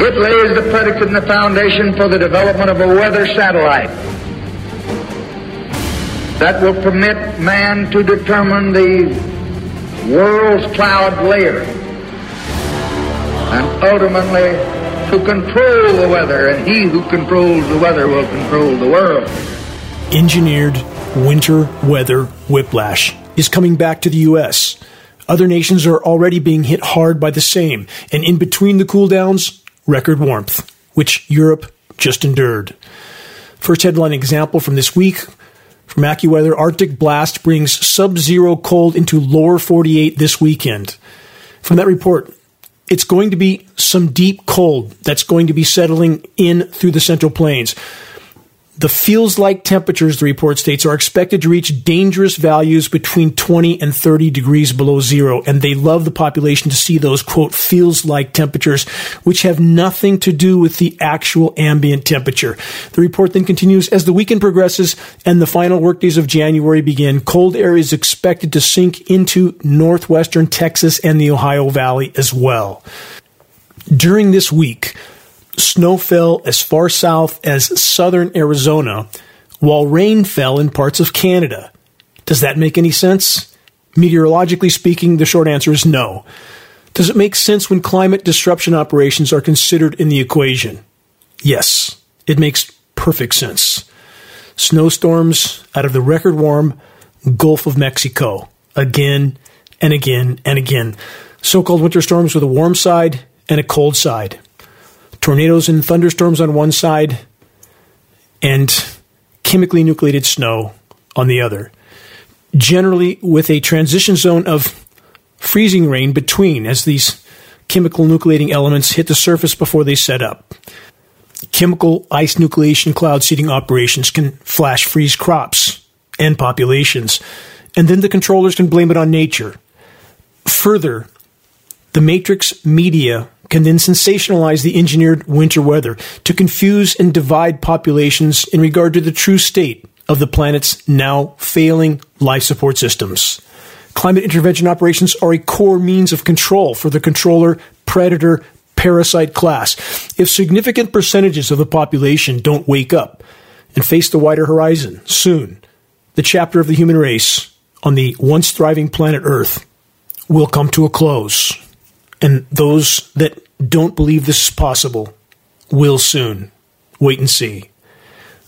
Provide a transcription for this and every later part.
It lays the predicate and the foundation for the development of a weather satellite that will permit man to determine the world's cloud layer and ultimately to control the weather, and he who controls the weather will control the world. Engineered winter weather whiplash is coming back to the U.S. Other nations are already being hit hard by the same, and in between the cool downs, record warmth, which Europe just endured. First headline example from this week from AccuWeather Arctic blast brings sub zero cold into lower 48 this weekend. From that report, it's going to be some deep cold that's going to be settling in through the central plains. The feels like temperatures, the report states, are expected to reach dangerous values between 20 and 30 degrees below zero. And they love the population to see those, quote, feels like temperatures, which have nothing to do with the actual ambient temperature. The report then continues as the weekend progresses and the final workdays of January begin, cold air is expected to sink into northwestern Texas and the Ohio Valley as well. During this week, snow fell as far south as southern Arizona, while rain fell in parts of Canada. Does that make any sense? Meteorologically speaking, the short answer is no. Does it make sense when climate disruption operations are considered in the equation? Yes, it makes perfect sense. Snowstorms out of the record warm Gulf of Mexico again and again and again. So called winter storms with a warm side and a cold side tornadoes and thunderstorms on one side, and chemically nucleated snow on the other. Generally, with a transition zone of freezing rain between as these chemical nucleating elements hit the surface before they set up. Chemical ice nucleation cloud seeding operations can flash freeze crops and populations, and then the controllers can blame it on nature. Further, the matrix media can then sensationalize the engineered winter weather to confuse and divide populations in regard to the true state of the planet's now failing life support systems. Climate intervention operations are a core means of control for the controller predator parasite class. If significant percentages of the population don't wake up and face the wider horizon soon, the chapter of the human race on the once thriving planet Earth will come to a close and those that don't believe this is possible will soon. Wait and see.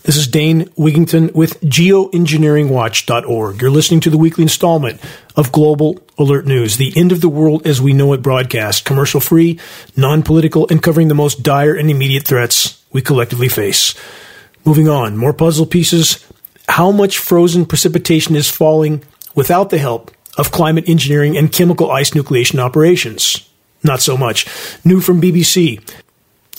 This is Dane Wigington with geoengineeringwatch.org. You're listening to the weekly installment of Global Alert News, the end of the world as we know it broadcast, commercial free, non political, and covering the most dire and immediate threats we collectively face. Moving on, more puzzle pieces. How much frozen precipitation is falling without the help of climate engineering and chemical ice nucleation operations? Not so much. New from BBC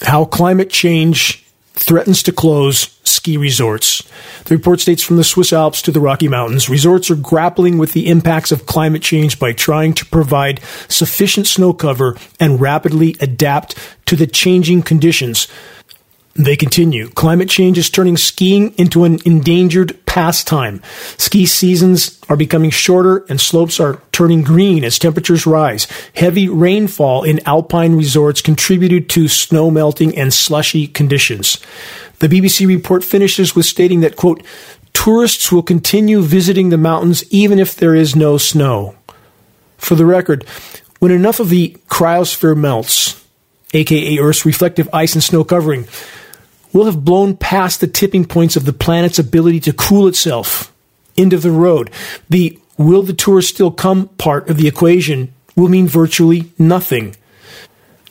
How climate change threatens to close ski resorts. The report states from the Swiss Alps to the Rocky Mountains, resorts are grappling with the impacts of climate change by trying to provide sufficient snow cover and rapidly adapt to the changing conditions they continue. Climate change is turning skiing into an endangered pastime. Ski seasons are becoming shorter and slopes are turning green as temperatures rise. Heavy rainfall in alpine resorts contributed to snow melting and slushy conditions. The BBC report finishes with stating that, quote, tourists will continue visiting the mountains even if there is no snow. For the record, when enough of the cryosphere melts, aka Earth's reflective ice and snow covering, will have blown past the tipping points of the planet's ability to cool itself. End of the road. The will the tour still come part of the equation will mean virtually nothing.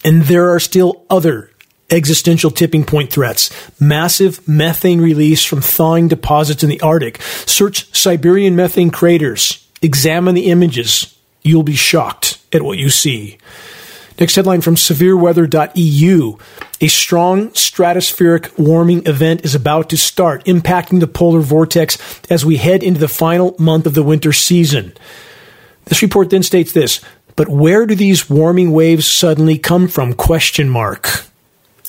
And there are still other existential tipping point threats. Massive methane release from thawing deposits in the Arctic. Search Siberian methane craters. Examine the images. You'll be shocked at what you see. Next headline from severeweather.eu. A strong stratospheric warming event is about to start, impacting the polar vortex as we head into the final month of the winter season. This report then states this, but where do these warming waves suddenly come from? Question mark.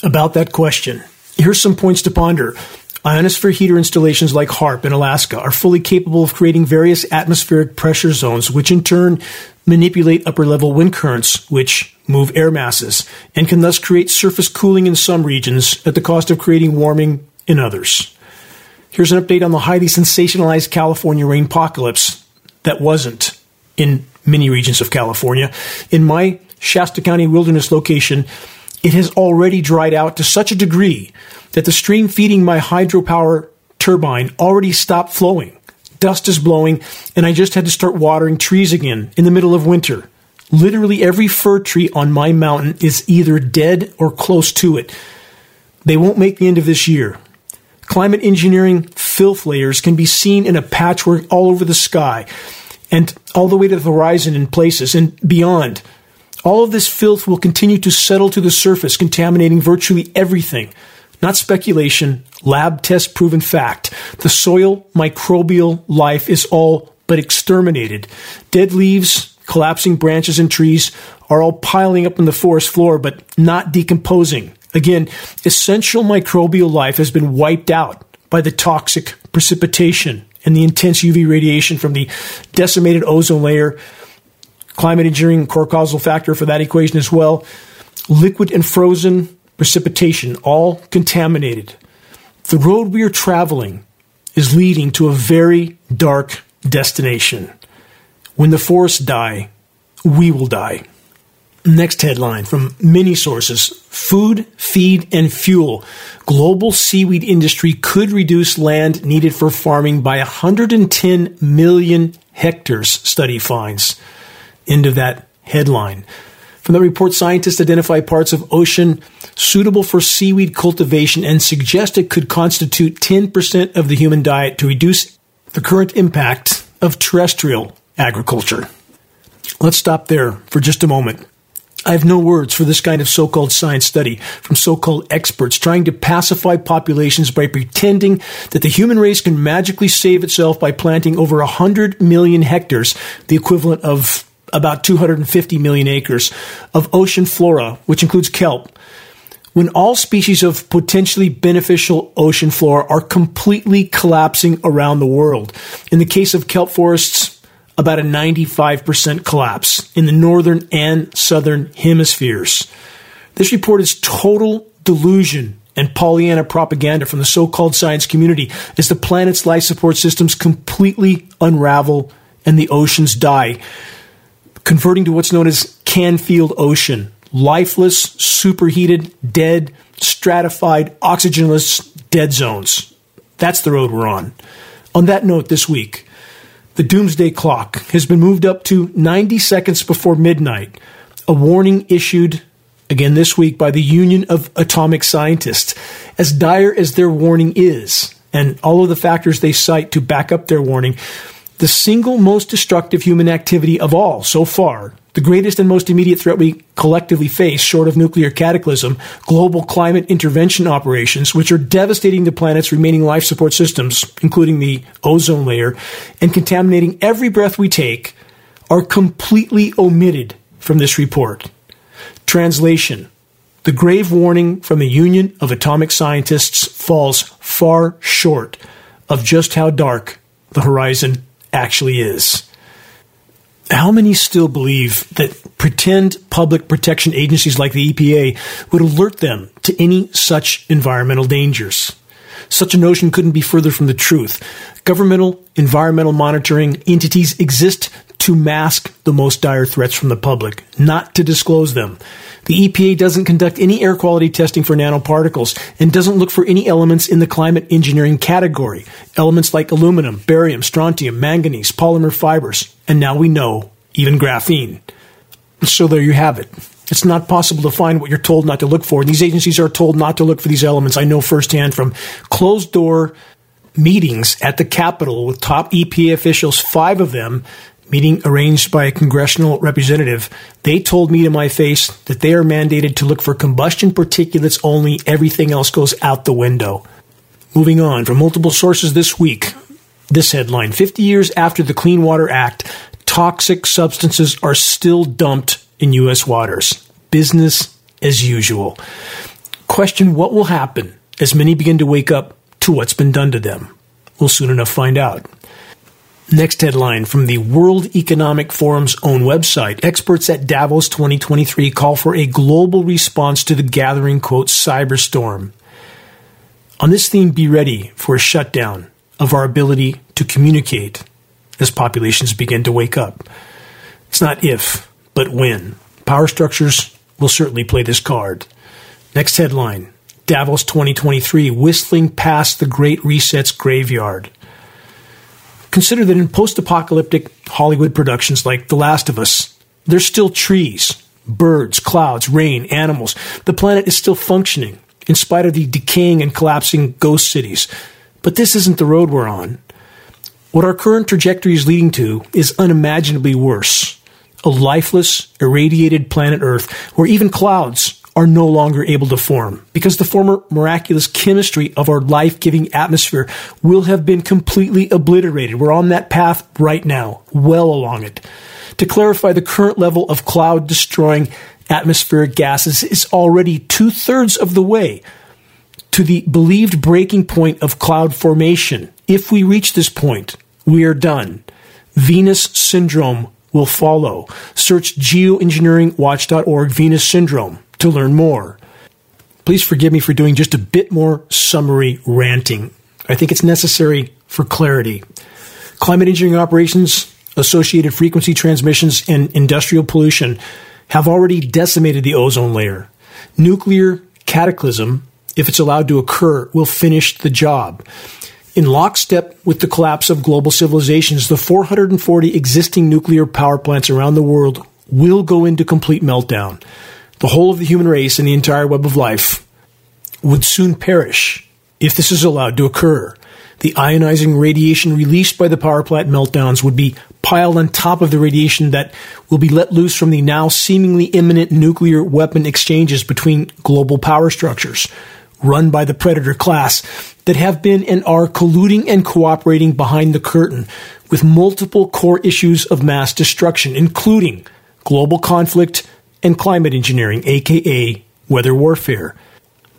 About that question, here's some points to ponder. Ionosphere heater installations like HAARP in Alaska are fully capable of creating various atmospheric pressure zones, which in turn manipulate upper level wind currents, which move air masses, and can thus create surface cooling in some regions at the cost of creating warming in others. Here's an update on the highly sensationalized California rain apocalypse that wasn't in many regions of California. In my Shasta County wilderness location, it has already dried out to such a degree that the stream feeding my hydropower turbine already stopped flowing. Dust is blowing, and I just had to start watering trees again in the middle of winter. Literally every fir tree on my mountain is either dead or close to it. They won't make the end of this year. Climate engineering filth layers can be seen in a patchwork all over the sky and all the way to the horizon in places and beyond. All of this filth will continue to settle to the surface, contaminating virtually everything. Not speculation, lab test proven fact. The soil microbial life is all but exterminated. Dead leaves, collapsing branches and trees are all piling up on the forest floor, but not decomposing. Again, essential microbial life has been wiped out by the toxic precipitation and the intense UV radiation from the decimated ozone layer. Climate engineering, core causal factor for that equation as well. Liquid and frozen precipitation, all contaminated. The road we are traveling is leading to a very dark destination. When the forests die, we will die. Next headline from many sources Food, feed, and fuel. Global seaweed industry could reduce land needed for farming by 110 million hectares, study finds. End of that headline. From the report, scientists identify parts of ocean suitable for seaweed cultivation and suggest it could constitute 10% of the human diet to reduce the current impact of terrestrial agriculture. Let's stop there for just a moment. I have no words for this kind of so called science study from so called experts trying to pacify populations by pretending that the human race can magically save itself by planting over 100 million hectares, the equivalent of about 250 million acres, of ocean flora, which includes kelp. When all species of potentially beneficial ocean flora are completely collapsing around the world. In the case of kelp forests, about a 95% collapse in the northern and southern hemispheres. This report is total delusion and Pollyanna propaganda from the so called science community as the planet's life support systems completely unravel and the oceans die, converting to what's known as Canfield Ocean lifeless, superheated, dead, stratified, oxygenless dead zones. That's the road we're on. On that note, this week, the doomsday clock has been moved up to 90 seconds before midnight. A warning issued again this week by the Union of Atomic Scientists. As dire as their warning is, and all of the factors they cite to back up their warning, the single most destructive human activity of all so far the greatest and most immediate threat we collectively face, short of nuclear cataclysm, global climate intervention operations, which are devastating the planet's remaining life support systems, including the ozone layer, and contaminating every breath we take, are completely omitted from this report. Translation The grave warning from the Union of Atomic Scientists falls far short of just how dark the horizon actually is how many still believe that pretend public protection agencies like the EPA would alert them to any such environmental dangers? Such a notion couldn't be further from the truth. Governmental environmental monitoring entities exist to mask the most dire threats from the public, not to disclose them. The EPA doesn't conduct any air quality testing for nanoparticles and doesn't look for any elements in the climate engineering category. Elements like aluminum, barium, strontium, manganese, polymer fibers, and now we know even graphene. So there you have it. It's not possible to find what you're told not to look for. These agencies are told not to look for these elements. I know firsthand from closed door meetings at the Capitol with top EPA officials, five of them meeting arranged by a congressional representative, they told me to my face that they are mandated to look for combustion particulates only. Everything else goes out the window. Moving on, from multiple sources this week, this headline 50 years after the Clean Water Act, toxic substances are still dumped in U.S. waters. Business as usual. Question what will happen as many begin to wake up to what's been done to them? We'll soon enough find out. Next headline from the World Economic Forum's own website. Experts at Davos 2023 call for a global response to the gathering, quote, cyberstorm. On this theme, be ready for a shutdown of our ability to communicate as populations begin to wake up. It's not if, but when. Power structures will certainly play this card. Next headline Davos 2023 Whistling Past the Great Reset's Graveyard. Consider that in post apocalyptic Hollywood productions like The Last of Us, there's still trees, birds, clouds, rain, animals. The planet is still functioning in spite of the decaying and collapsing ghost cities. But this isn't the road we're on. What our current trajectory is leading to is unimaginably worse. A lifeless, irradiated planet Earth where even clouds are no longer able to form because the former miraculous chemistry of our life giving atmosphere will have been completely obliterated. We're on that path right now, well along it. To clarify, the current level of cloud destroying atmospheric gases is already two thirds of the way to the believed breaking point of cloud formation. If we reach this point, we are done. Venus syndrome will follow. Search geoengineeringwatch.org Venus syndrome to learn more. Please forgive me for doing just a bit more summary ranting. I think it's necessary for clarity. Climate engineering operations, associated frequency transmissions, and industrial pollution have already decimated the ozone layer. Nuclear cataclysm, if it's allowed to occur, will finish the job. In lockstep with the collapse of global civilizations, the 440 existing nuclear power plants around the world will go into complete meltdown the whole of the human race and the entire web of life would soon perish if this is allowed to occur. The ionizing radiation released by the power plant meltdowns would be piled on top of the radiation that will be let loose from the now seemingly imminent nuclear weapon exchanges between global power structures run by the predator class that have been and are colluding and cooperating behind the curtain with multiple core issues of mass destruction, including global conflict, and climate engineering, aka weather warfare.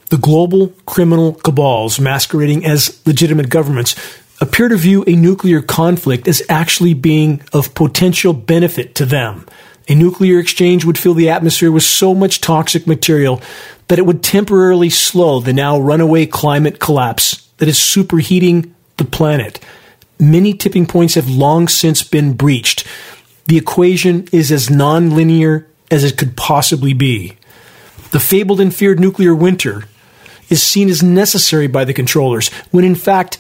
The global criminal cabals masquerading as legitimate governments appear to view a nuclear conflict as actually being of potential benefit to them. A nuclear exchange would fill the atmosphere with so much toxic material that it would temporarily slow the now runaway climate collapse that is superheating the planet. Many tipping points have long since been breached. The equation is as nonlinear as it could possibly be. The fabled and feared nuclear winter is seen as necessary by the controllers, when in fact,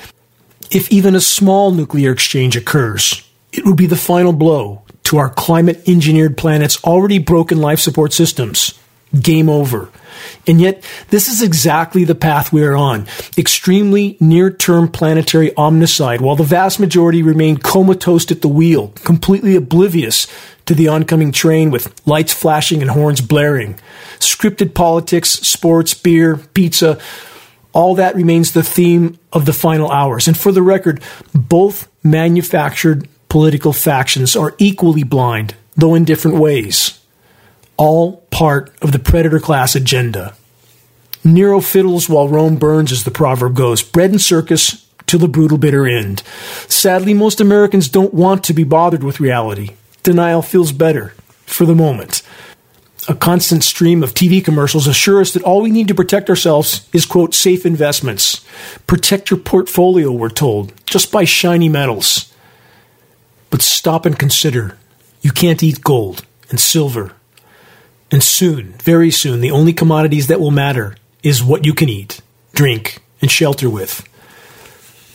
if even a small nuclear exchange occurs, it would be the final blow to our climate engineered planet's already broken life support systems. Game over. And yet, this is exactly the path we are on. Extremely near term planetary omnicide, while the vast majority remain comatose at the wheel, completely oblivious to the oncoming train with lights flashing and horns blaring. Scripted politics, sports, beer, pizza, all that remains the theme of the final hours. And for the record, both manufactured political factions are equally blind, though in different ways. All part of the predator class agenda. Nero fiddles while Rome burns, as the proverb goes. Bread and circus till the brutal bitter end. Sadly, most Americans don't want to be bothered with reality denial feels better for the moment. A constant stream of TV commercials assure us that all we need to protect ourselves is, quote, safe investments. Protect your portfolio, we're told, just buy shiny metals. But stop and consider you can't eat gold and silver. And soon, very soon, the only commodities that will matter is what you can eat, drink, and shelter with.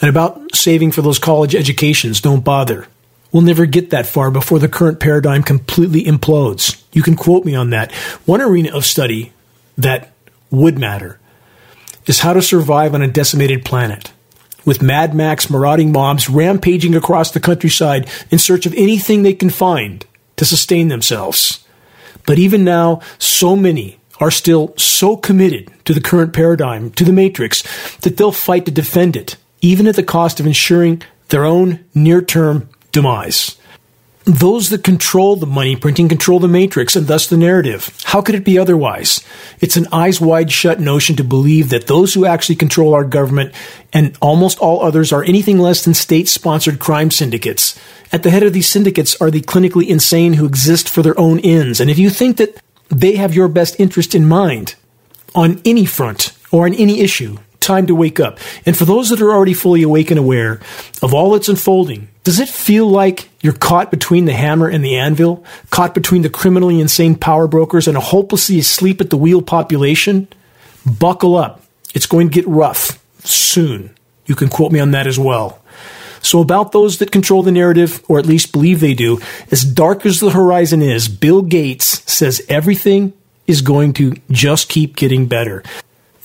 And about saving for those college educations, don't bother. We'll never get that far before the current paradigm completely implodes. You can quote me on that. One arena of study that would matter is how to survive on a decimated planet. With Mad Max marauding mobs rampaging across the countryside in search of anything they can find to sustain themselves. But even now, so many are still so committed to the current paradigm, to the Matrix, that they'll fight to defend it, even at the cost of ensuring their own near term demise. Those that control the money printing control the matrix and thus the narrative. How could it be otherwise? It's an eyes wide shut notion to believe that those who actually control our government and almost all others are anything less than state sponsored crime syndicates. At the head of these syndicates are the clinically insane who exist for their own ends. And if you think that they have your best interest in mind on any front or on any issue, time to wake up. And for those that are already fully awake and aware of all that's unfolding, does it feel like you're caught between the hammer and the anvil? Caught between the criminally insane power brokers and a hopelessly asleep at the wheel population? Buckle up. It's going to get rough soon. You can quote me on that as well. So, about those that control the narrative, or at least believe they do, as dark as the horizon is, Bill Gates says everything is going to just keep getting better.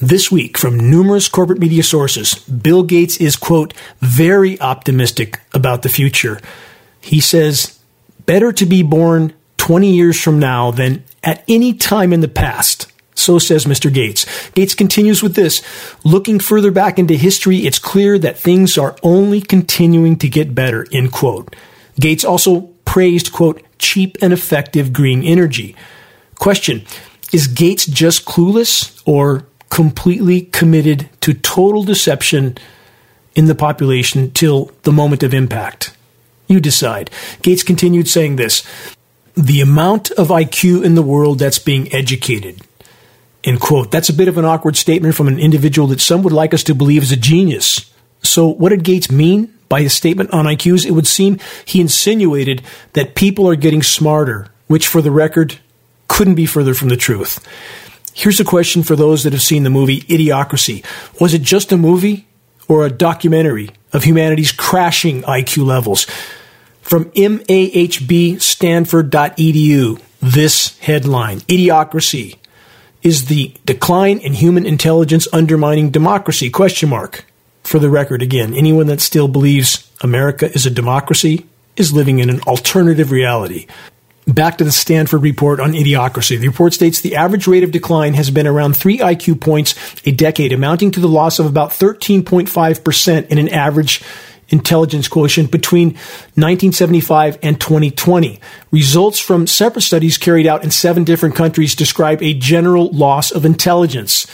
This week, from numerous corporate media sources, Bill Gates is, quote, very optimistic about the future. He says, better to be born 20 years from now than at any time in the past. So says Mr. Gates. Gates continues with this. Looking further back into history, it's clear that things are only continuing to get better, end quote. Gates also praised, quote, cheap and effective green energy. Question. Is Gates just clueless or completely committed to total deception in the population till the moment of impact. You decide. Gates continued saying this The amount of IQ in the world that's being educated. End quote. That's a bit of an awkward statement from an individual that some would like us to believe is a genius. So, what did Gates mean by his statement on IQs? It would seem he insinuated that people are getting smarter, which, for the record, couldn't be further from the truth. Here's a question for those that have seen the movie Idiocracy. Was it just a movie or a documentary of humanity's crashing IQ levels? From mahbstanford.edu, this headline Idiocracy is the decline in human intelligence undermining democracy question mark for the record again anyone that still believes america is a democracy is living in an alternative reality Back to the Stanford report on idiocracy. The report states the average rate of decline has been around 3 IQ points a decade, amounting to the loss of about 13.5% in an average intelligence quotient between 1975 and 2020. Results from separate studies carried out in seven different countries describe a general loss of intelligence.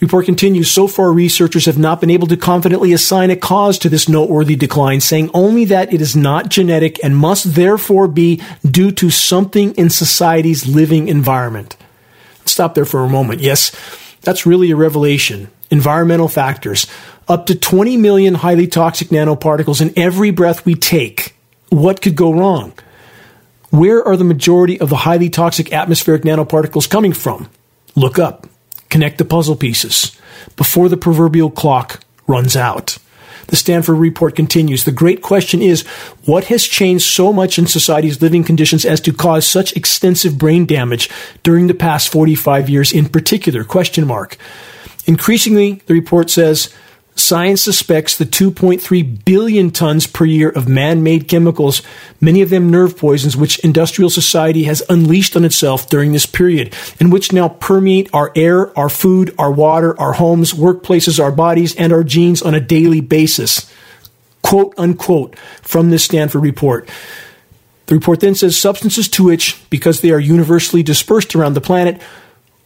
Report continues, so far researchers have not been able to confidently assign a cause to this noteworthy decline, saying only that it is not genetic and must therefore be due to something in society's living environment. Let's stop there for a moment. Yes, that's really a revelation. Environmental factors. Up to 20 million highly toxic nanoparticles in every breath we take. What could go wrong? Where are the majority of the highly toxic atmospheric nanoparticles coming from? Look up. Connect the puzzle pieces before the proverbial clock runs out. The Stanford report continues. The great question is, what has changed so much in society's living conditions as to cause such extensive brain damage during the past 45 years in particular? Question mark. Increasingly, the report says, Science suspects the 2.3 billion tons per year of man made chemicals, many of them nerve poisons, which industrial society has unleashed on itself during this period, and which now permeate our air, our food, our water, our homes, workplaces, our bodies, and our genes on a daily basis. Quote unquote from this Stanford report. The report then says substances to which, because they are universally dispersed around the planet,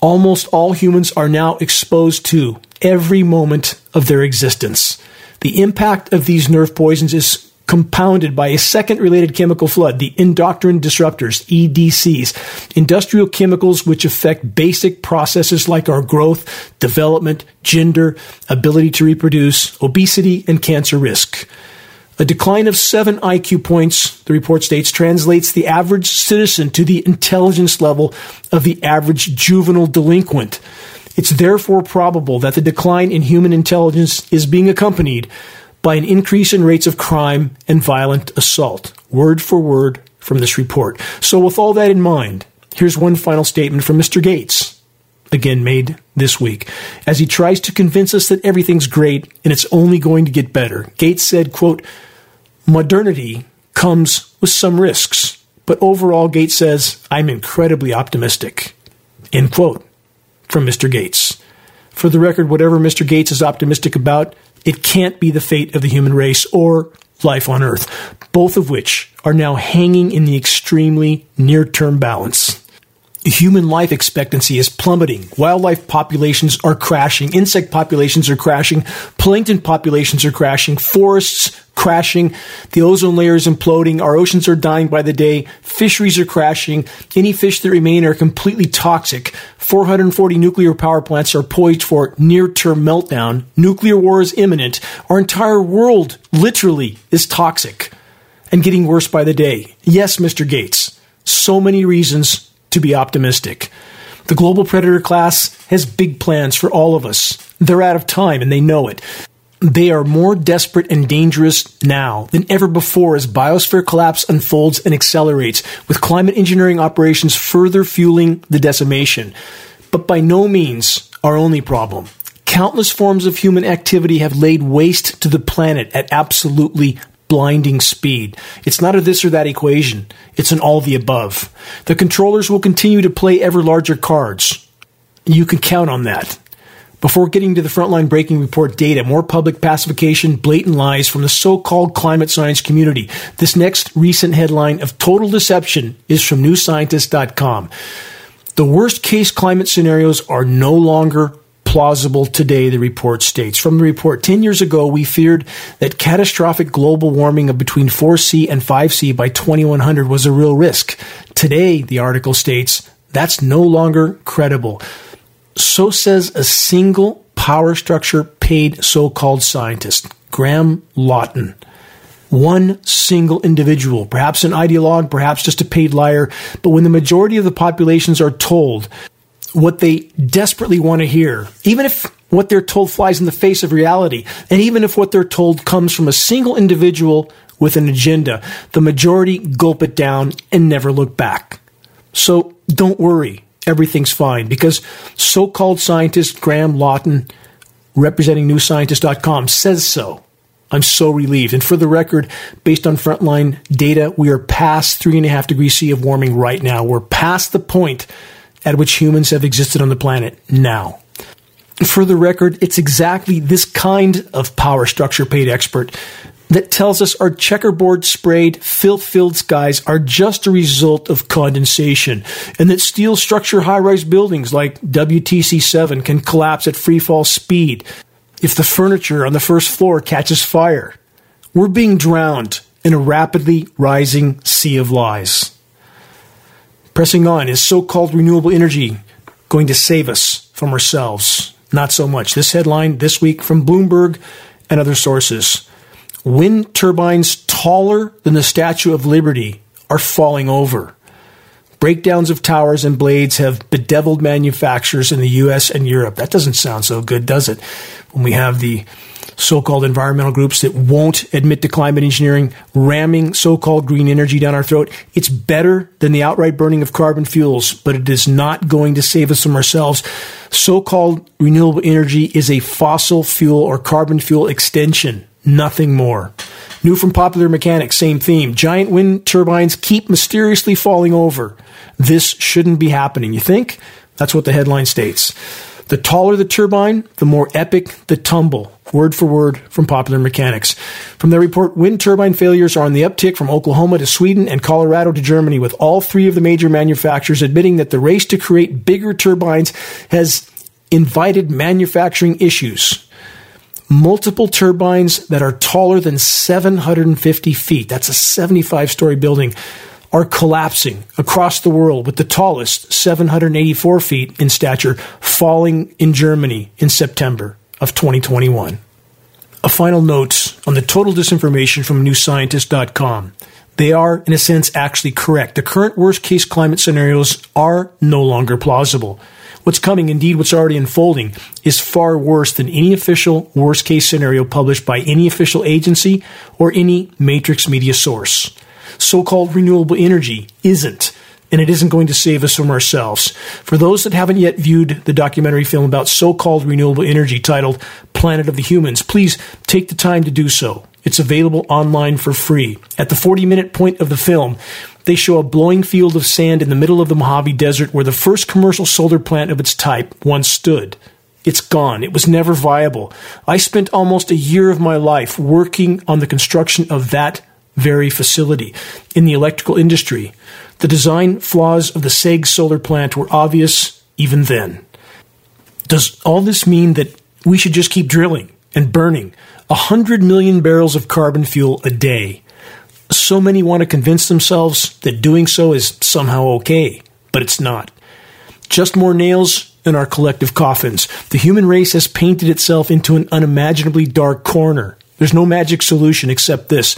almost all humans are now exposed to every moment of their existence. The impact of these nerve poisons is compounded by a second related chemical flood, the endocrine disruptors, EDCs, industrial chemicals which affect basic processes like our growth, development, gender, ability to reproduce, obesity, and cancer risk. A decline of seven IQ points, the report states, translates the average citizen to the intelligence level of the average juvenile delinquent. It's therefore probable that the decline in human intelligence is being accompanied by an increase in rates of crime and violent assault. Word for word from this report. So, with all that in mind, here's one final statement from Mr. Gates, again made this week, as he tries to convince us that everything's great and it's only going to get better. Gates said, quote, modernity comes with some risks, but overall, Gates says, I'm incredibly optimistic. End quote from Mr. Gates. For the record, whatever Mr. Gates is optimistic about, it can't be the fate of the human race or life on Earth. both of which are now hanging in the extremely near term balance. Human life expectancy is plummeting. Wildlife populations are crashing. Insect populations are crashing. Plankton populations are crashing. Forests crashing. The ozone layer is imploding. Our oceans are dying by the day. Fisheries are crashing. Any fish that remain are completely toxic. 440 nuclear power plants are poised for near term meltdown. Nuclear war is imminent. Our entire world, literally, is toxic and getting worse by the day. Yes, Mr. Gates. So many reasons to be optimistic. The global predator class has big plans for all of us. They're out of time and they know it. They are more desperate and dangerous now than ever before as biosphere collapse unfolds and accelerates, with climate engineering operations further fueling the decimation. But by no means our only problem. Countless forms of human activity have laid waste to the planet at absolutely blinding speed. It's not a this or that equation. It's an all the above. The controllers will continue to play ever larger cards. You can count on that. Before getting to the frontline breaking report data, more public pacification, blatant lies from the so-called climate science community. This next recent headline of total deception is from newscientist.com. The worst case climate scenarios are no longer plausible today, the report states. From the report, 10 years ago, we feared that catastrophic global warming of between 4C and 5C by 2100 was a real risk. Today, the article states, that's no longer credible. So says a single power structure paid so called scientist, Graham Lawton. One single individual, perhaps an ideologue, perhaps just a paid liar, but when the majority of the populations are told what they desperately want to hear, even if what they're told flies in the face of reality, and even if what they're told comes from a single individual with an agenda, the majority gulp it down and never look back. So don't worry, everything's fine, because so called scientist Graham Lawton, representing newscientist.com, says so. I'm so relieved. And for the record, based on frontline data, we are past three and a half degrees C of warming right now. We're past the point at which humans have existed on the planet now. For the record, it's exactly this kind of power structure paid expert that tells us our checkerboard sprayed, filth filled skies are just a result of condensation, and that steel structure high rise buildings like WTC 7 can collapse at free fall speed if the furniture on the first floor catches fire. We're being drowned in a rapidly rising sea of lies. Pressing on, is so called renewable energy going to save us from ourselves? Not so much. This headline this week from Bloomberg and other sources. Wind turbines taller than the Statue of Liberty are falling over. Breakdowns of towers and blades have bedeviled manufacturers in the US and Europe. That doesn't sound so good, does it? When we have the so-called environmental groups that won't admit to climate engineering, ramming so-called green energy down our throat. It's better than the outright burning of carbon fuels, but it is not going to save us from ourselves. So-called renewable energy is a fossil fuel or carbon fuel extension, nothing more. New from Popular Mechanics, same theme. Giant wind turbines keep mysteriously falling over. This shouldn't be happening. You think? That's what the headline states. The taller the turbine, the more epic the tumble. Word for word from Popular Mechanics. From their report, wind turbine failures are on the uptick from Oklahoma to Sweden and Colorado to Germany, with all three of the major manufacturers admitting that the race to create bigger turbines has invited manufacturing issues. Multiple turbines that are taller than 750 feet. That's a 75 story building are collapsing across the world, with the tallest, 784 feet in stature, falling in Germany in September of 2021. A final note on the total disinformation from newscientist.com. They are, in a sense, actually correct. The current worst case climate scenarios are no longer plausible. What's coming, indeed, what's already unfolding, is far worse than any official worst case scenario published by any official agency or any matrix media source so called renewable energy isn't. And it isn't going to save us from ourselves. For those that haven't yet viewed the documentary film about so called renewable energy titled Planet of the Humans, please take the time to do so. It's available online for free. At the 40 minute point of the film, they show a blowing field of sand in the middle of the Mojave Desert where the first commercial solar plant of its type once stood. It's gone. It was never viable. I spent almost a year of my life working on the construction of that very facility. In the electrical industry, the design flaws of the SEG solar plant were obvious even then. Does all this mean that we should just keep drilling and burning 100 million barrels of carbon fuel a day? So many want to convince themselves that doing so is somehow okay, but it's not. Just more nails in our collective coffins. The human race has painted itself into an unimaginably dark corner. There's no magic solution except this.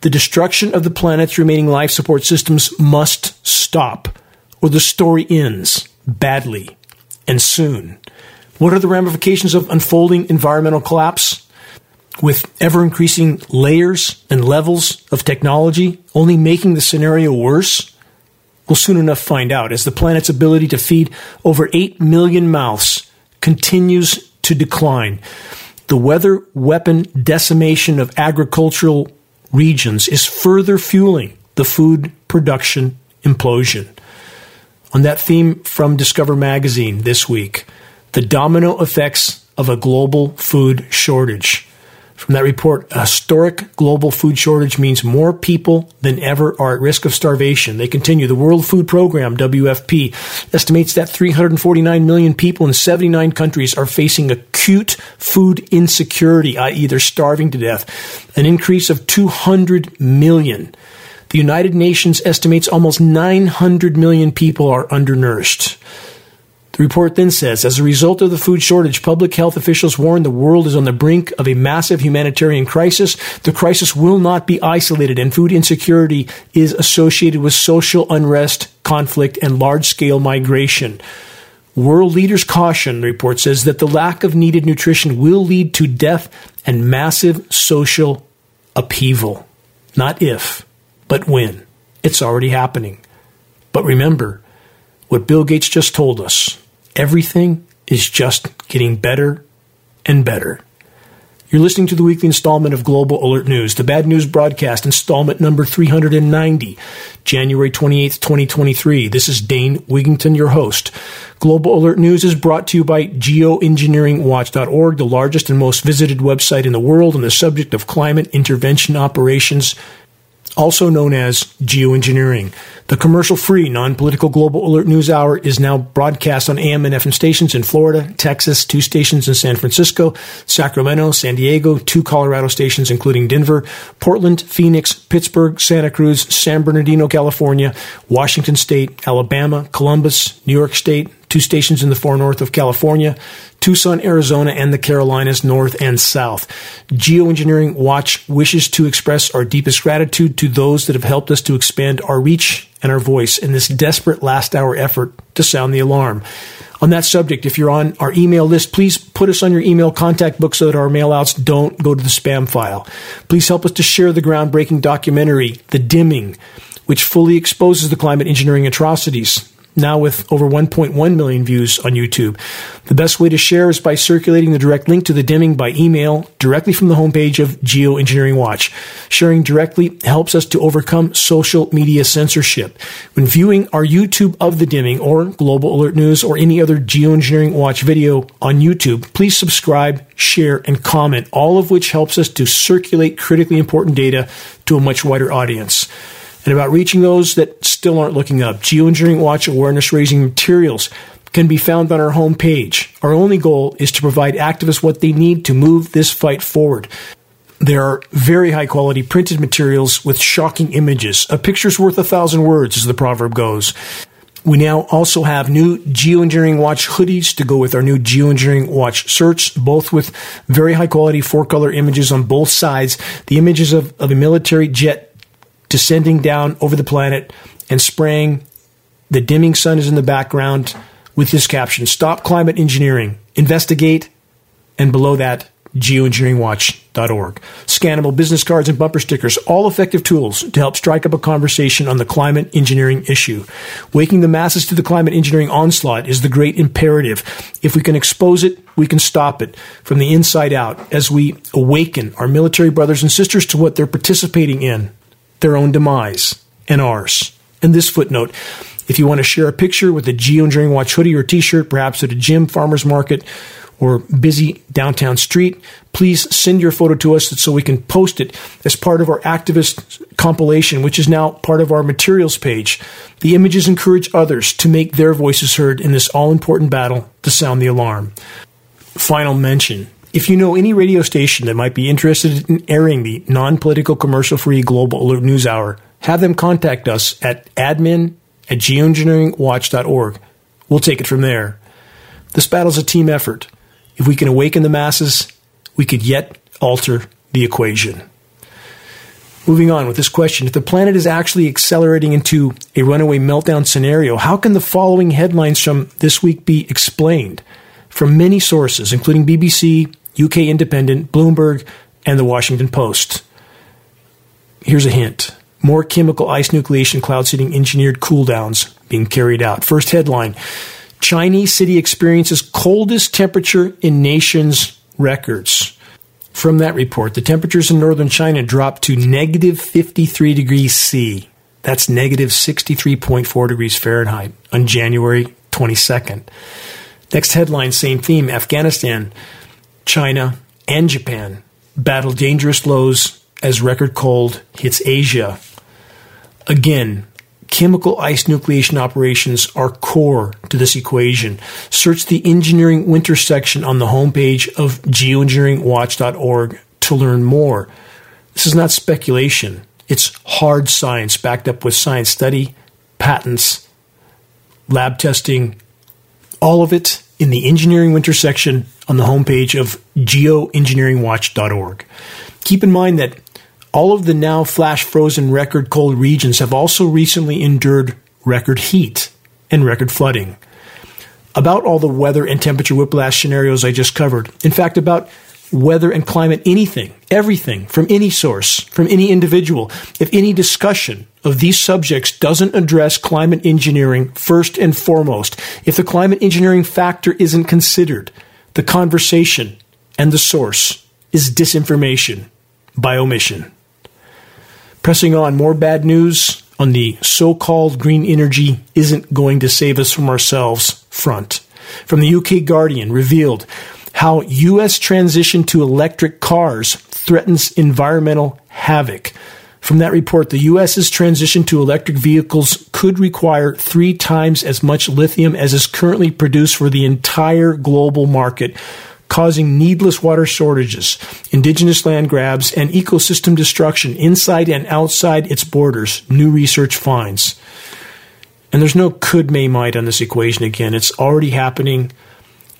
The destruction of the planet's remaining life support systems must stop, or the story ends badly and soon. What are the ramifications of unfolding environmental collapse? With ever increasing layers and levels of technology only making the scenario worse? We'll soon enough find out as the planet's ability to feed over 8 million mouths continues to decline. The weather weapon decimation of agricultural regions is further fueling the food production implosion. On that theme from Discover Magazine this week, the domino effects of a global food shortage. From that report, a historic global food shortage means more people than ever are at risk of starvation. They continue. The World Food Program, WFP, estimates that 349 million people in 79 countries are facing acute food insecurity, i.e., they're starving to death, an increase of 200 million. The United Nations estimates almost 900 million people are undernourished. The report then says as a result of the food shortage, public health officials warn the world is on the brink of a massive humanitarian crisis. The crisis will not be isolated, and food insecurity is associated with social unrest, conflict, and large scale migration. World leaders caution, the report says, that the lack of needed nutrition will lead to death and massive social upheaval. Not if, but when. It's already happening. But remember what Bill Gates just told us Everything is just getting better and better. You're listening to the weekly installment of Global Alert News, the bad news broadcast, installment number 390, January 28th, 2023. This is Dane Wigington, your host. Global Alert News is brought to you by geoengineeringwatch.org, the largest and most visited website in the world on the subject of climate intervention operations also known as geoengineering. The commercial free, non political Global Alert News Hour is now broadcast on AM and FM stations in Florida, Texas, two stations in San Francisco, Sacramento, San Diego, two Colorado stations, including Denver, Portland, Phoenix, Pittsburgh, Santa Cruz, San Bernardino, California, Washington State, Alabama, Columbus, New York State, two stations in the far north of California, Tucson, Arizona, and the Carolinas, north and south. Geoengineering Watch wishes to express our deepest gratitude to those that have helped us to expand our reach and our voice in this desperate last hour effort to sound the alarm. On that subject, if you're on our email list, please put us on your email contact book so that our mailouts don't go to the spam file. Please help us to share the groundbreaking documentary, The Dimming, which fully exposes the climate engineering atrocities now with over 1.1 million views on YouTube. The best way to share is by circulating the direct link to the dimming by email directly from the homepage of Geoengineering Watch. Sharing directly helps us to overcome social media censorship. When viewing our YouTube of the dimming or Global Alert News or any other Geoengineering Watch video on YouTube, please subscribe, share, and comment, all of which helps us to circulate critically important data to a much wider audience and about reaching those that still aren't looking up. Geoengineering Watch awareness raising materials can be found on our homepage. Our only goal is to provide activists what they need to move this fight forward. There are very high quality printed materials with shocking images. A picture's worth a thousand words, as the proverb goes. We now also have new Geoengineering Watch hoodies to go with our new Geoengineering Watch shirts, both with very high quality four color images on both sides. The images of, of a military jet descending down over the planet and spraying. The dimming sun is in the background with this caption Stop climate engineering, investigate, and below that, geoengineeringwatch.org. Scannable business cards and bumper stickers, all effective tools to help strike up a conversation on the climate engineering issue. Waking the masses to the climate engineering onslaught is the great imperative. If we can expose it, we can stop it from the inside out as we awaken our military brothers and sisters to what they're participating in their own demise and ours. And this footnote if you want to share a picture with a Geoengineering Watch hoodie or t shirt, perhaps at a gym, farmer's market, or busy downtown street, please send your photo to us so we can post it as part of our activist compilation, which is now part of our materials page. The images encourage others to make their voices heard in this all important battle to sound the alarm. Final mention. If you know any radio station that might be interested in airing the non political commercial free Global Alert News Hour, have them contact us at admin at geoengineeringwatch.org. We'll take it from there. This battle's a team effort. If we can awaken the masses, we could yet alter the equation. Moving on with this question If the planet is actually accelerating into a runaway meltdown scenario, how can the following headlines from this week be explained? From many sources, including BBC, UK Independent, Bloomberg, and the Washington Post. Here's a hint more chemical ice nucleation cloud seeding engineered cooldowns being carried out. First headline Chinese city experiences coldest temperature in nation's records. From that report, the temperatures in northern China dropped to negative 53 degrees C. That's negative 63.4 degrees Fahrenheit on January 22nd. Next headline, same theme Afghanistan, China, and Japan battle dangerous lows as record cold hits Asia. Again, chemical ice nucleation operations are core to this equation. Search the engineering winter section on the homepage of geoengineeringwatch.org to learn more. This is not speculation. It's hard science backed up with science study, patents, lab testing, all of it in the engineering winter section on the homepage of geoengineeringwatch.org. Keep in mind that all of the now flash frozen record cold regions have also recently endured record heat and record flooding. About all the weather and temperature whiplash scenarios I just covered, in fact, about weather and climate, anything, everything from any source, from any individual, if any discussion of these subjects doesn't address climate engineering first and foremost, if the climate engineering factor isn't considered, the conversation and the source is disinformation by omission. Pressing on, more bad news on the so called green energy isn't going to save us from ourselves front. From the UK Guardian revealed how U.S. transition to electric cars threatens environmental havoc. From that report, the U.S.'s transition to electric vehicles could require three times as much lithium as is currently produced for the entire global market, causing needless water shortages, indigenous land grabs, and ecosystem destruction inside and outside its borders, new research finds. And there's no could, may, might on this equation again. It's already happening.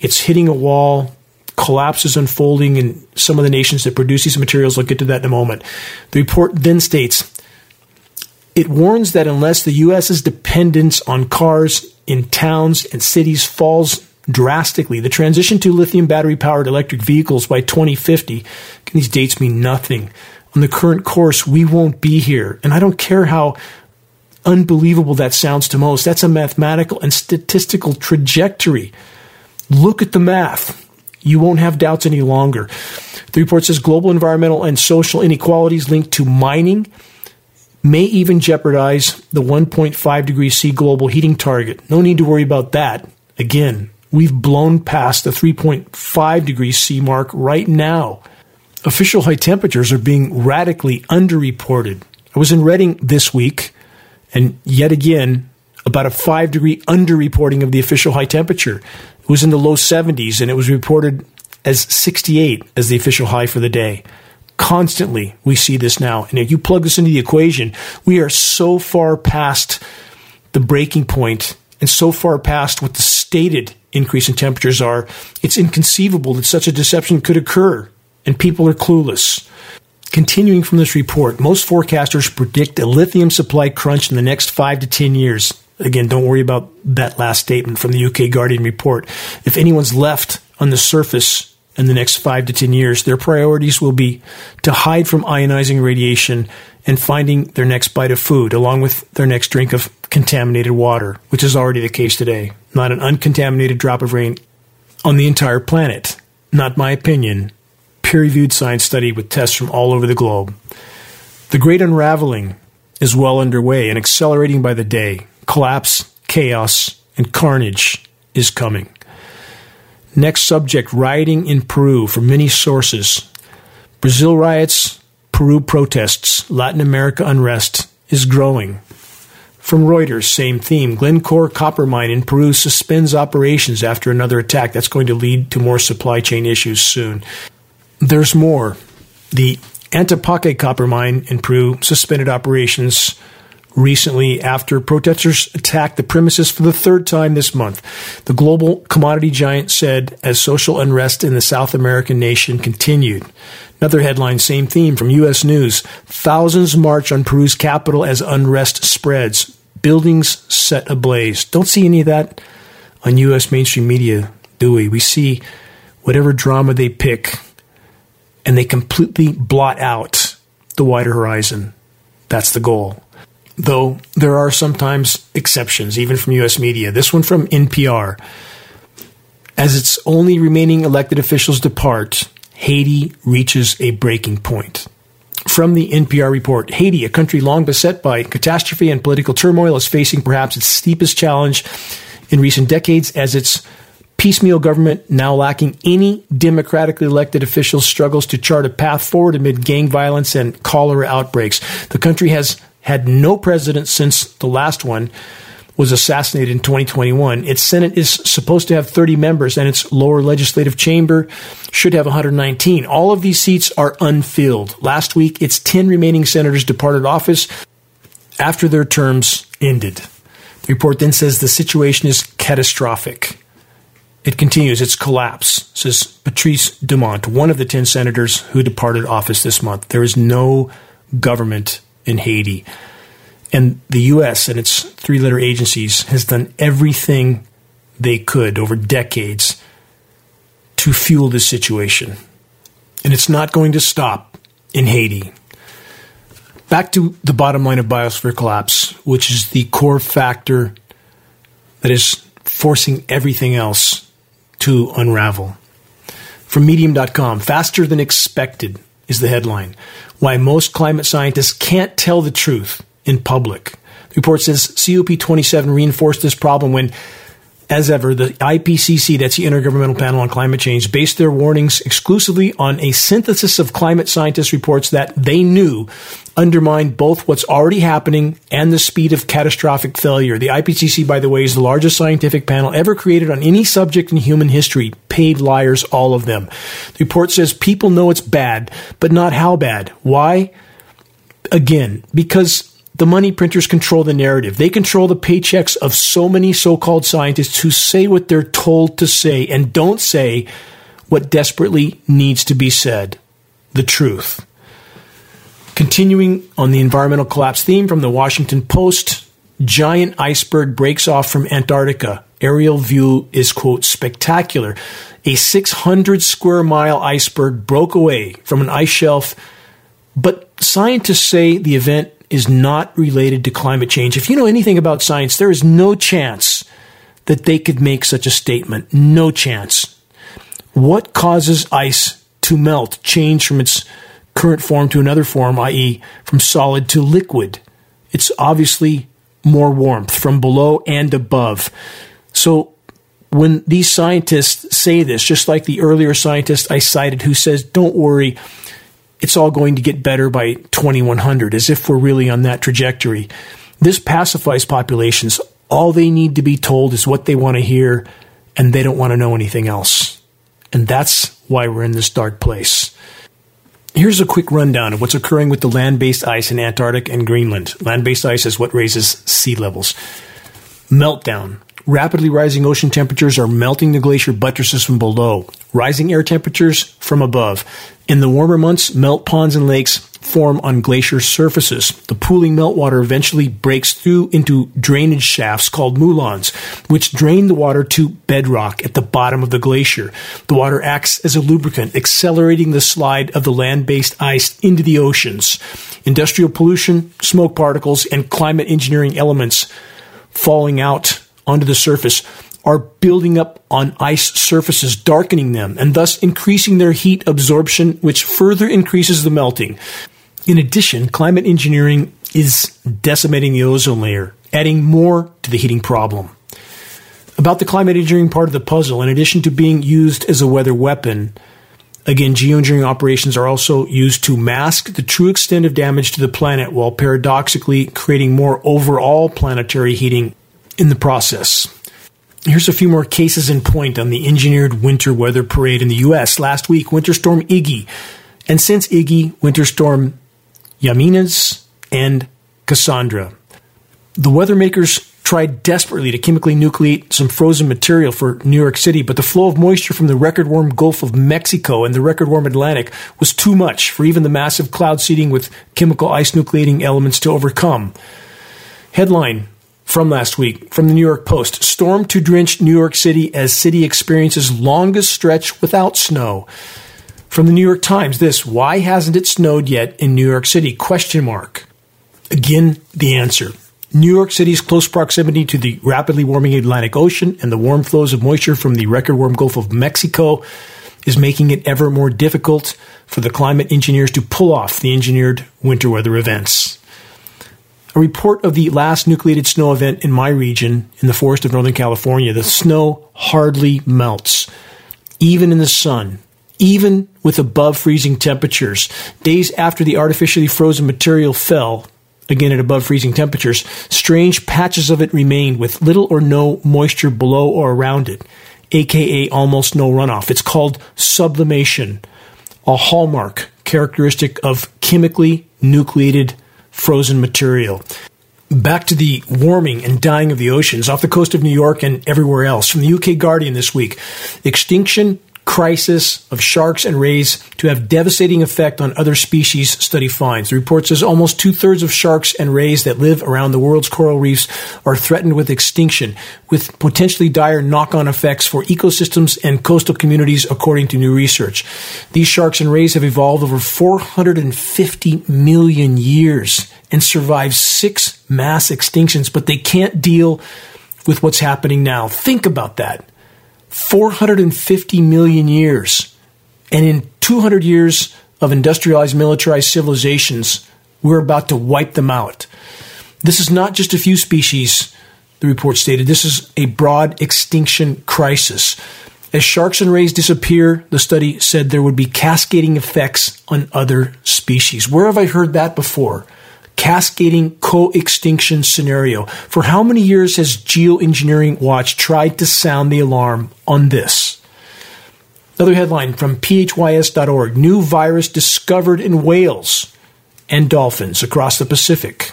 It's hitting a wall. Collapse is unfolding in some of the nations that produce these materials. I'll get to that in a moment. The report then states it warns that unless the U.S.'s dependence on cars in towns and cities falls drastically. The transition to lithium battery powered electric vehicles by 2050, these dates mean nothing. On the current course, we won't be here. And I don't care how unbelievable that sounds to most. That's a mathematical and statistical trajectory. Look at the math. You won't have doubts any longer. The report says global environmental and social inequalities linked to mining may even jeopardize the 1.5 degrees C global heating target. No need to worry about that. Again, We've blown past the 3.5 degrees C mark right now. Official high temperatures are being radically underreported. I was in Redding this week, and yet again, about a 5 degree underreporting of the official high temperature. It was in the low 70s, and it was reported as 68 as the official high for the day. Constantly, we see this now. And if you plug this into the equation, we are so far past the breaking point and so far past what the stated increase in temperatures are, it's inconceivable that such a deception could occur, and people are clueless. Continuing from this report, most forecasters predict a lithium supply crunch in the next five to 10 years. Again, don't worry about that last statement from the UK Guardian report. If anyone's left on the surface in the next five to 10 years, their priorities will be to hide from ionizing radiation and finding their next bite of food, along with their next drink of contaminated water, which is already the case today. Not an uncontaminated drop of rain on the entire planet. Not my opinion. Peer reviewed science study with tests from all over the globe. The great unraveling is well underway and accelerating by the day. Collapse, chaos, and carnage is coming. Next subject rioting in Peru from many sources. Brazil riots, Peru protests, Latin America unrest is growing. From Reuters, same theme. Glencore copper mine in Peru suspends operations after another attack. That's going to lead to more supply chain issues soon. There's more. The Antapaccay copper mine in Peru suspended operations recently after protesters attacked the premises for the third time this month. The global commodity giant said as social unrest in the South American nation continued. Another headline, same theme from U.S. News. Thousands march on Peru's capital as unrest spreads. Buildings set ablaze. Don't see any of that on U.S. mainstream media, do we? We see whatever drama they pick and they completely blot out the wider horizon. That's the goal. Though there are sometimes exceptions, even from U.S. media. This one from NPR. As its only remaining elected officials depart, Haiti reaches a breaking point. From the NPR report, Haiti, a country long beset by catastrophe and political turmoil, is facing perhaps its steepest challenge in recent decades as its piecemeal government, now lacking any democratically elected officials, struggles to chart a path forward amid gang violence and cholera outbreaks. The country has had no president since the last one was assassinated in 2021. Its Senate is supposed to have 30 members, and its lower legislative chamber should have 119. All of these seats are unfilled. Last week, its 10 remaining senators departed office after their terms ended. The report then says the situation is catastrophic. It continues its collapse, says Patrice Dumont, one of the 10 senators who departed office this month. There is no government in Haiti. And the U.S. and its three letter agencies has done everything they could over decades to fuel this situation. And it's not going to stop in Haiti. Back to the bottom line of biosphere collapse, which is the core factor that is forcing everything else to unravel. From medium.com, faster than expected is the headline. Why most climate scientists can't tell the truth in public. The report says COP27 reinforced this problem when, as ever, the IPCC, that's the Intergovernmental Panel on Climate Change, based their warnings exclusively on a synthesis of climate scientists' reports that they knew undermined both what's already happening and the speed of catastrophic failure. The IPCC, by the way, is the largest scientific panel ever created on any subject in human history. Paid liars, all of them. The report says people know it's bad, but not how bad. Why? Again, because the money printers control the narrative. They control the paychecks of so many so called scientists who say what they're told to say and don't say what desperately needs to be said the truth. Continuing on the environmental collapse theme from the Washington Post, giant iceberg breaks off from Antarctica. Aerial view is, quote, spectacular. A 600 square mile iceberg broke away from an ice shelf, but scientists say the event is not related to climate change. If you know anything about science, there is no chance that they could make such a statement. No chance. What causes ice to melt, change from its current form to another form, i.e., from solid to liquid? It's obviously more warmth from below and above. So when these scientists say this, just like the earlier scientist I cited who says, don't worry, it's all going to get better by 2100, as if we're really on that trajectory. This pacifies populations. All they need to be told is what they want to hear, and they don't want to know anything else. And that's why we're in this dark place. Here's a quick rundown of what's occurring with the land based ice in Antarctica and Greenland. Land based ice is what raises sea levels. Meltdown. Rapidly rising ocean temperatures are melting the glacier buttresses from below, rising air temperatures from above. In the warmer months, melt ponds and lakes form on glacier surfaces. The pooling meltwater eventually breaks through into drainage shafts called moulins, which drain the water to bedrock at the bottom of the glacier. The water acts as a lubricant, accelerating the slide of the land based ice into the oceans. Industrial pollution, smoke particles, and climate engineering elements falling out onto the surface are building up on ice surfaces, darkening them, and thus increasing their heat absorption, which further increases the melting. In addition, climate engineering is decimating the ozone layer, adding more to the heating problem. About the climate engineering part of the puzzle, in addition to being used as a weather weapon, again, geoengineering operations are also used to mask the true extent of damage to the planet while paradoxically creating more overall planetary heating in the process. Here's a few more cases in point on the engineered winter weather parade in the U.S. Last week, Winter Storm Iggy, and since Iggy, Winter Storm Yaminas and Kassandra. The weather makers tried desperately to chemically nucleate some frozen material for New York City, but the flow of moisture from the record warm Gulf of Mexico and the record warm Atlantic was too much for even the massive cloud seeding with chemical ice nucleating elements to overcome. Headline from last week from the New York Post Storm to drench New York City as city experiences longest stretch without snow. From the New York Times, this why hasn't it snowed yet in New York City? Question mark. Again, the answer. New York City's close proximity to the rapidly warming Atlantic Ocean and the warm flows of moisture from the record warm Gulf of Mexico is making it ever more difficult for the climate engineers to pull off the engineered winter weather events. A report of the last nucleated snow event in my region, in the forest of Northern California, the snow hardly melts, even in the sun, even with above freezing temperatures. Days after the artificially frozen material fell, again at above freezing temperatures, strange patches of it remained with little or no moisture below or around it, aka almost no runoff. It's called sublimation, a hallmark characteristic of chemically nucleated frozen material. Back to the warming and dying of the oceans off the coast of New York and everywhere else. From the UK Guardian this week, extinction crisis of sharks and rays to have devastating effect on other species, study finds. The report says almost two thirds of sharks and rays that live around the world's coral reefs are threatened with extinction, with potentially dire knock on effects for ecosystems and coastal communities, according to new research. These sharks and rays have evolved over 450 million years and survived six mass extinctions, but they can't deal with what's happening now. Think about that. 450 million years. And in 200 years of industrialized, militarized civilizations, we're about to wipe them out. This is not just a few species, the report stated. This is a broad extinction crisis. As sharks and rays disappear, the study said there would be cascading effects on other species. Where have I heard that before? Cascading co-extinction scenario. For how many years has Geoengineering Watch tried to sound the alarm on this? Another headline from phys.org New virus discovered in whales and dolphins across the Pacific.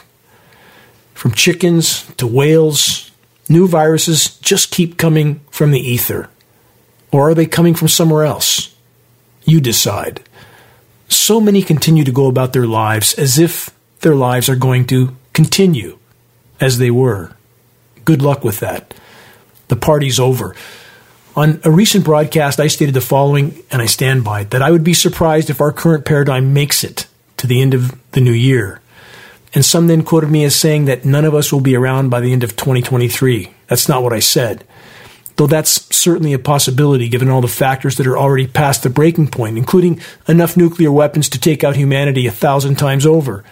From chickens to whales, new viruses just keep coming from the ether. Or are they coming from somewhere else? You decide. So many continue to go about their lives as if their lives are going to continue as they were. Good luck with that. The party's over. On a recent broadcast, I stated the following, and I stand by it that I would be surprised if our current paradigm makes it to the end of the new year. And some then quoted me as saying that none of us will be around by the end of 2023. That's not what I said. Though that's certainly a possibility given all the factors that are already past the breaking point, including enough nuclear weapons to take out humanity a thousand times over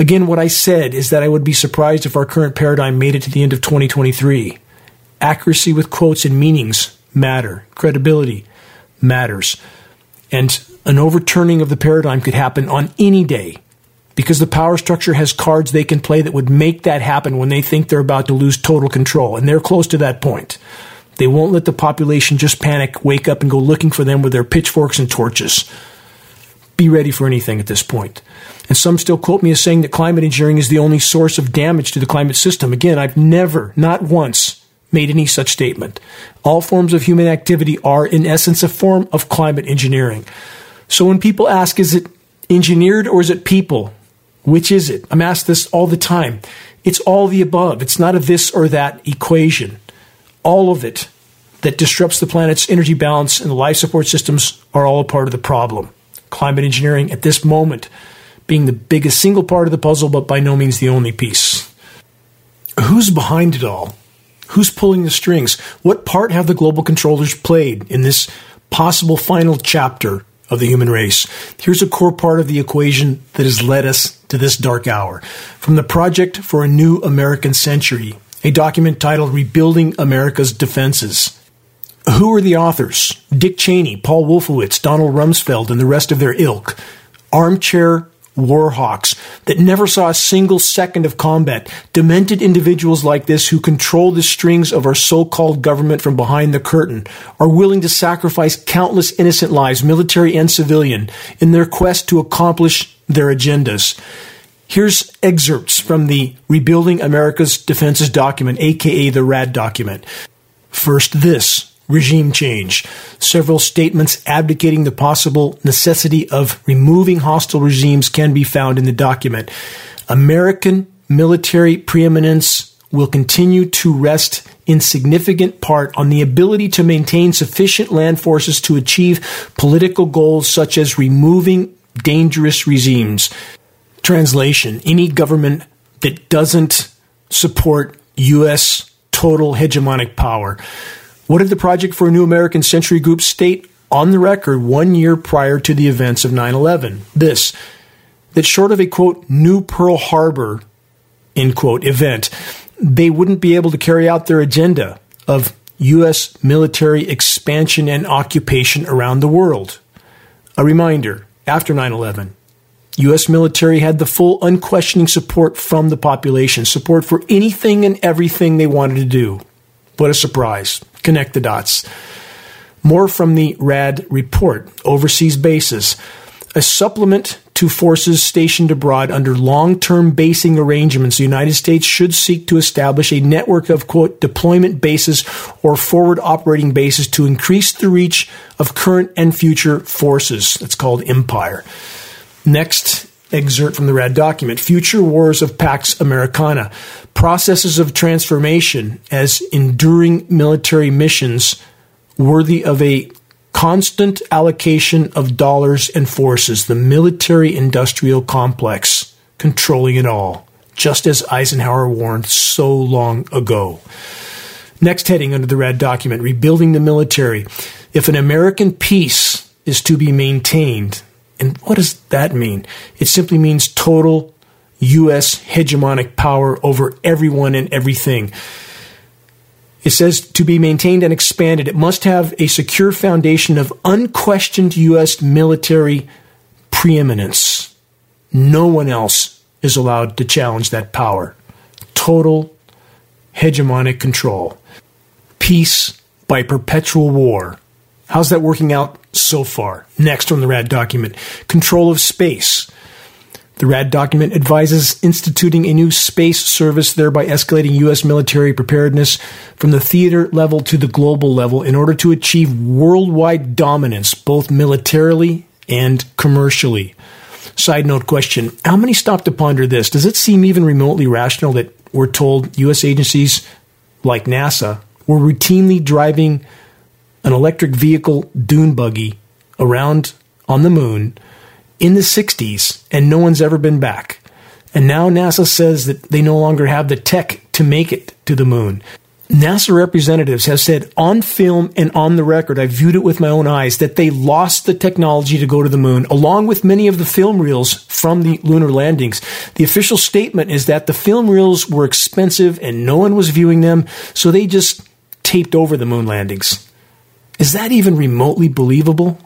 Again, what I said is that I would be surprised if our current paradigm made it to the end of 2023. Accuracy with quotes and meanings matter. Credibility matters. And an overturning of the paradigm could happen on any day because the power structure has cards they can play that would make that happen when they think they're about to lose total control. And they're close to that point. They won't let the population just panic, wake up, and go looking for them with their pitchforks and torches. Be ready for anything at this point. And some still quote me as saying that climate engineering is the only source of damage to the climate system. Again, I've never, not once, made any such statement. All forms of human activity are, in essence, a form of climate engineering. So when people ask, is it engineered or is it people? Which is it? I'm asked this all the time. It's all the above. It's not a this or that equation. All of it that disrupts the planet's energy balance and the life support systems are all a part of the problem. Climate engineering at this moment being the biggest single part of the puzzle, but by no means the only piece. Who's behind it all? Who's pulling the strings? What part have the global controllers played in this possible final chapter of the human race? Here's a core part of the equation that has led us to this dark hour. From the Project for a New American Century, a document titled Rebuilding America's Defenses. Who are the authors? Dick Cheney, Paul Wolfowitz, Donald Rumsfeld, and the rest of their ilk. Armchair warhawks that never saw a single second of combat, demented individuals like this who control the strings of our so-called government from behind the curtain are willing to sacrifice countless innocent lives, military and civilian, in their quest to accomplish their agendas. Here's excerpts from the Rebuilding America's Defenses document, aka the RAD document. First, this regime change. Several statements abdicating the possible necessity of removing hostile regimes can be found in the document. American military preeminence will continue to rest in significant part on the ability to maintain sufficient land forces to achieve political goals such as removing dangerous regimes. Translation Any government that doesn't support U.S. total hegemonic power what did the Project for a New American Century group state on the record one year prior to the events of 9 11? This that short of a quote, new Pearl Harbor, end quote, event, they wouldn't be able to carry out their agenda of U.S. military expansion and occupation around the world. A reminder after 9 11, U.S. military had the full unquestioning support from the population, support for anything and everything they wanted to do. What a surprise. Connect the dots. More from the RAD report, Overseas Bases. A supplement to forces stationed abroad under long term basing arrangements, the United States should seek to establish a network of, quote, deployment bases or forward operating bases to increase the reach of current and future forces. That's called Empire. Next excerpt from the RAD document Future Wars of Pax Americana processes of transformation as enduring military missions worthy of a constant allocation of dollars and forces, the military industrial complex controlling it all, just as Eisenhower warned so long ago. Next heading under the RAD document Rebuilding the Military. If an American peace is to be maintained, and what does that mean? It simply means total U.S. hegemonic power over everyone and everything. It says to be maintained and expanded, it must have a secure foundation of unquestioned U.S. military preeminence. No one else is allowed to challenge that power. Total hegemonic control. Peace by perpetual war. How's that working out so far? Next on the RAD document control of space. The RAD document advises instituting a new space service, thereby escalating U.S. military preparedness from the theater level to the global level in order to achieve worldwide dominance, both militarily and commercially. Side note question How many stop to ponder this? Does it seem even remotely rational that we're told U.S. agencies like NASA were routinely driving an electric vehicle dune buggy around on the moon? in the 60s and no one's ever been back. And now NASA says that they no longer have the tech to make it to the moon. NASA representatives have said on film and on the record, I viewed it with my own eyes, that they lost the technology to go to the moon, along with many of the film reels from the lunar landings. The official statement is that the film reels were expensive and no one was viewing them, so they just taped over the moon landings. Is that even remotely believable?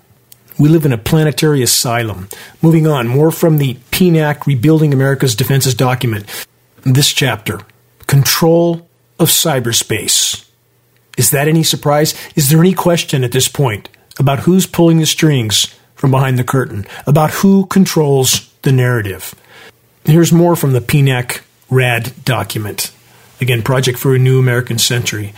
We live in a planetary asylum. Moving on, more from the PNAC Rebuilding America's Defenses document. This chapter Control of Cyberspace. Is that any surprise? Is there any question at this point about who's pulling the strings from behind the curtain, about who controls the narrative? Here's more from the PNAC RAD document. Again, Project for a New American Century.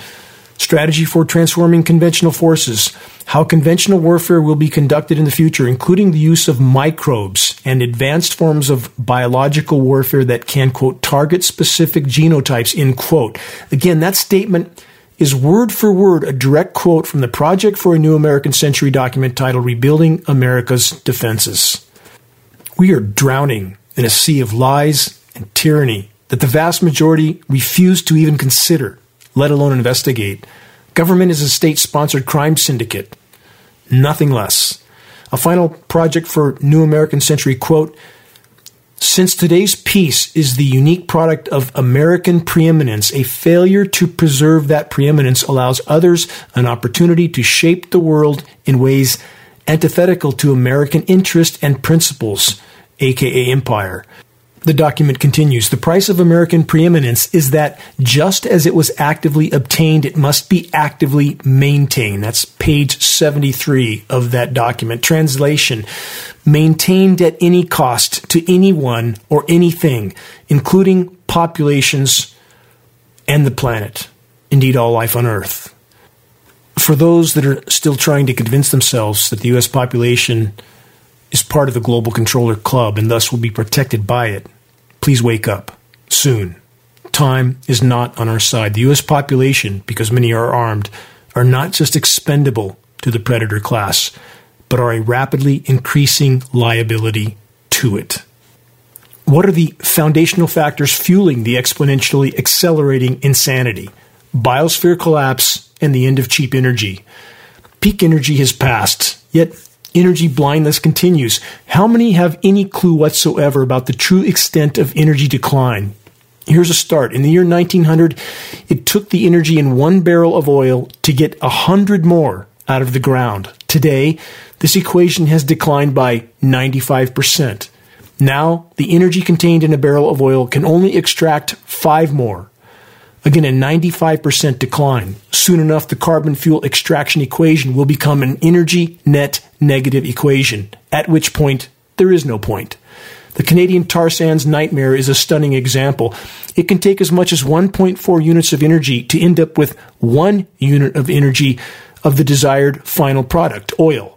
Strategy for transforming conventional forces how conventional warfare will be conducted in the future, including the use of microbes and advanced forms of biological warfare that can, quote, target specific genotypes, end quote. Again, that statement is word for word a direct quote from the Project for a New American Century document titled Rebuilding America's Defenses. We are drowning in a sea of lies and tyranny that the vast majority refuse to even consider, let alone investigate. Government is a state sponsored crime syndicate, nothing less. A final project for New American Century quote Since today's peace is the unique product of American preeminence, a failure to preserve that preeminence allows others an opportunity to shape the world in ways antithetical to American interest and principles, aka empire. The document continues The price of American preeminence is that just as it was actively obtained, it must be actively maintained. That's page 73 of that document. Translation maintained at any cost to anyone or anything, including populations and the planet, indeed, all life on Earth. For those that are still trying to convince themselves that the U.S. population is part of the global controller club and thus will be protected by it, Please wake up soon. Time is not on our side. The U.S. population, because many are armed, are not just expendable to the predator class, but are a rapidly increasing liability to it. What are the foundational factors fueling the exponentially accelerating insanity? Biosphere collapse and the end of cheap energy. Peak energy has passed, yet energy blindness continues. How many have any clue whatsoever about the true extent of energy decline? Here's a start. In the year 1900, it took the energy in one barrel of oil to get a hundred more out of the ground. Today, this equation has declined by 95%. Now, the energy contained in a barrel of oil can only extract five more. Again, a 95% decline. Soon enough, the carbon fuel extraction equation will become an energy net negative equation, at which point there is no point. The Canadian tar sands nightmare is a stunning example. It can take as much as 1.4 units of energy to end up with one unit of energy of the desired final product, oil.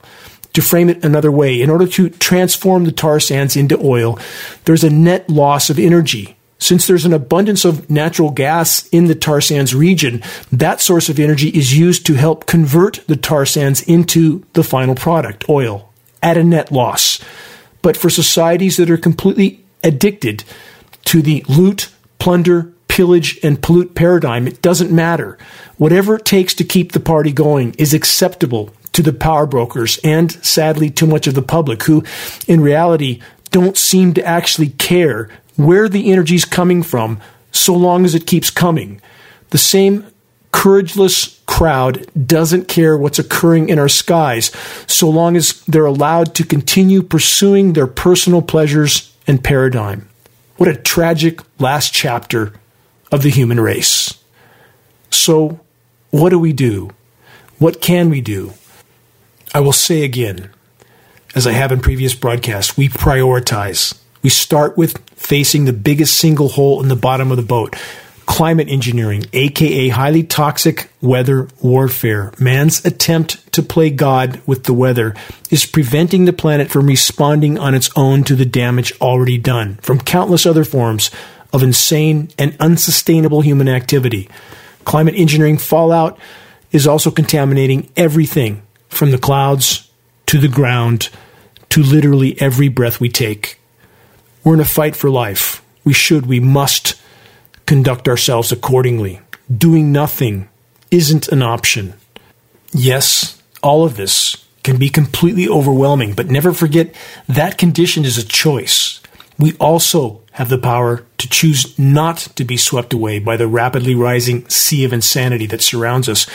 To frame it another way, in order to transform the tar sands into oil, there's a net loss of energy. Since there's an abundance of natural gas in the tar sands region, that source of energy is used to help convert the tar sands into the final product, oil, at a net loss. But for societies that are completely addicted to the loot, plunder, pillage, and pollute paradigm, it doesn't matter. Whatever it takes to keep the party going is acceptable to the power brokers and, sadly, too much of the public who, in reality, don't seem to actually care where the energy is coming from so long as it keeps coming. The same courageless crowd doesn't care what's occurring in our skies so long as they're allowed to continue pursuing their personal pleasures and paradigm. What a tragic last chapter of the human race. So, what do we do? What can we do? I will say again, as I have in previous broadcasts, we prioritize. We start with facing the biggest single hole in the bottom of the boat climate engineering, aka highly toxic weather warfare. Man's attempt to play God with the weather is preventing the planet from responding on its own to the damage already done from countless other forms of insane and unsustainable human activity. Climate engineering fallout is also contaminating everything from the clouds to the ground to literally every breath we take. We're in a fight for life. We should, we must conduct ourselves accordingly. Doing nothing isn't an option. Yes, all of this can be completely overwhelming, but never forget that condition is a choice. We also have the power to choose not to be swept away by the rapidly rising sea of insanity that surrounds us.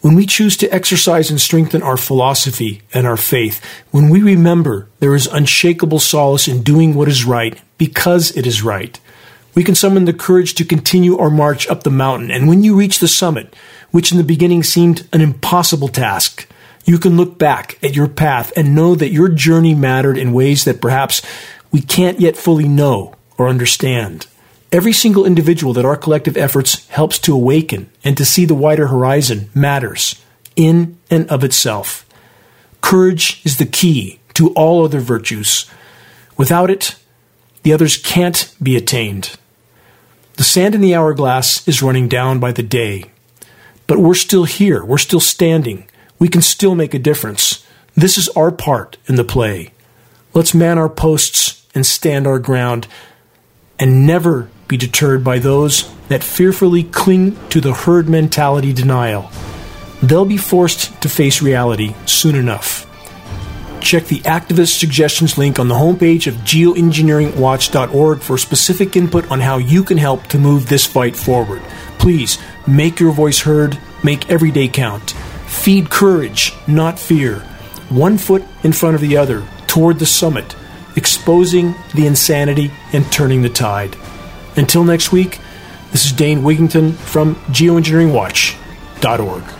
When we choose to exercise and strengthen our philosophy and our faith, when we remember there is unshakable solace in doing what is right because it is right, we can summon the courage to continue our march up the mountain. And when you reach the summit, which in the beginning seemed an impossible task, you can look back at your path and know that your journey mattered in ways that perhaps we can't yet fully know or understand. Every single individual that our collective efforts helps to awaken and to see the wider horizon matters in and of itself. Courage is the key to all other virtues. Without it, the others can't be attained. The sand in the hourglass is running down by the day. But we're still here. We're still standing. We can still make a difference. This is our part in the play. Let's man our posts and stand our ground and never be deterred by those that fearfully cling to the herd mentality denial. They'll be forced to face reality soon enough. check the activist suggestions link on the homepage of geoengineeringwatch.org for specific input on how you can help to move this fight forward. Please make your voice heard, make every day count. Feed courage, not fear. One foot in front of the other toward the summit, exposing the insanity and turning the tide. Until next week, this is Dane Wigington from geoengineeringwatch.org.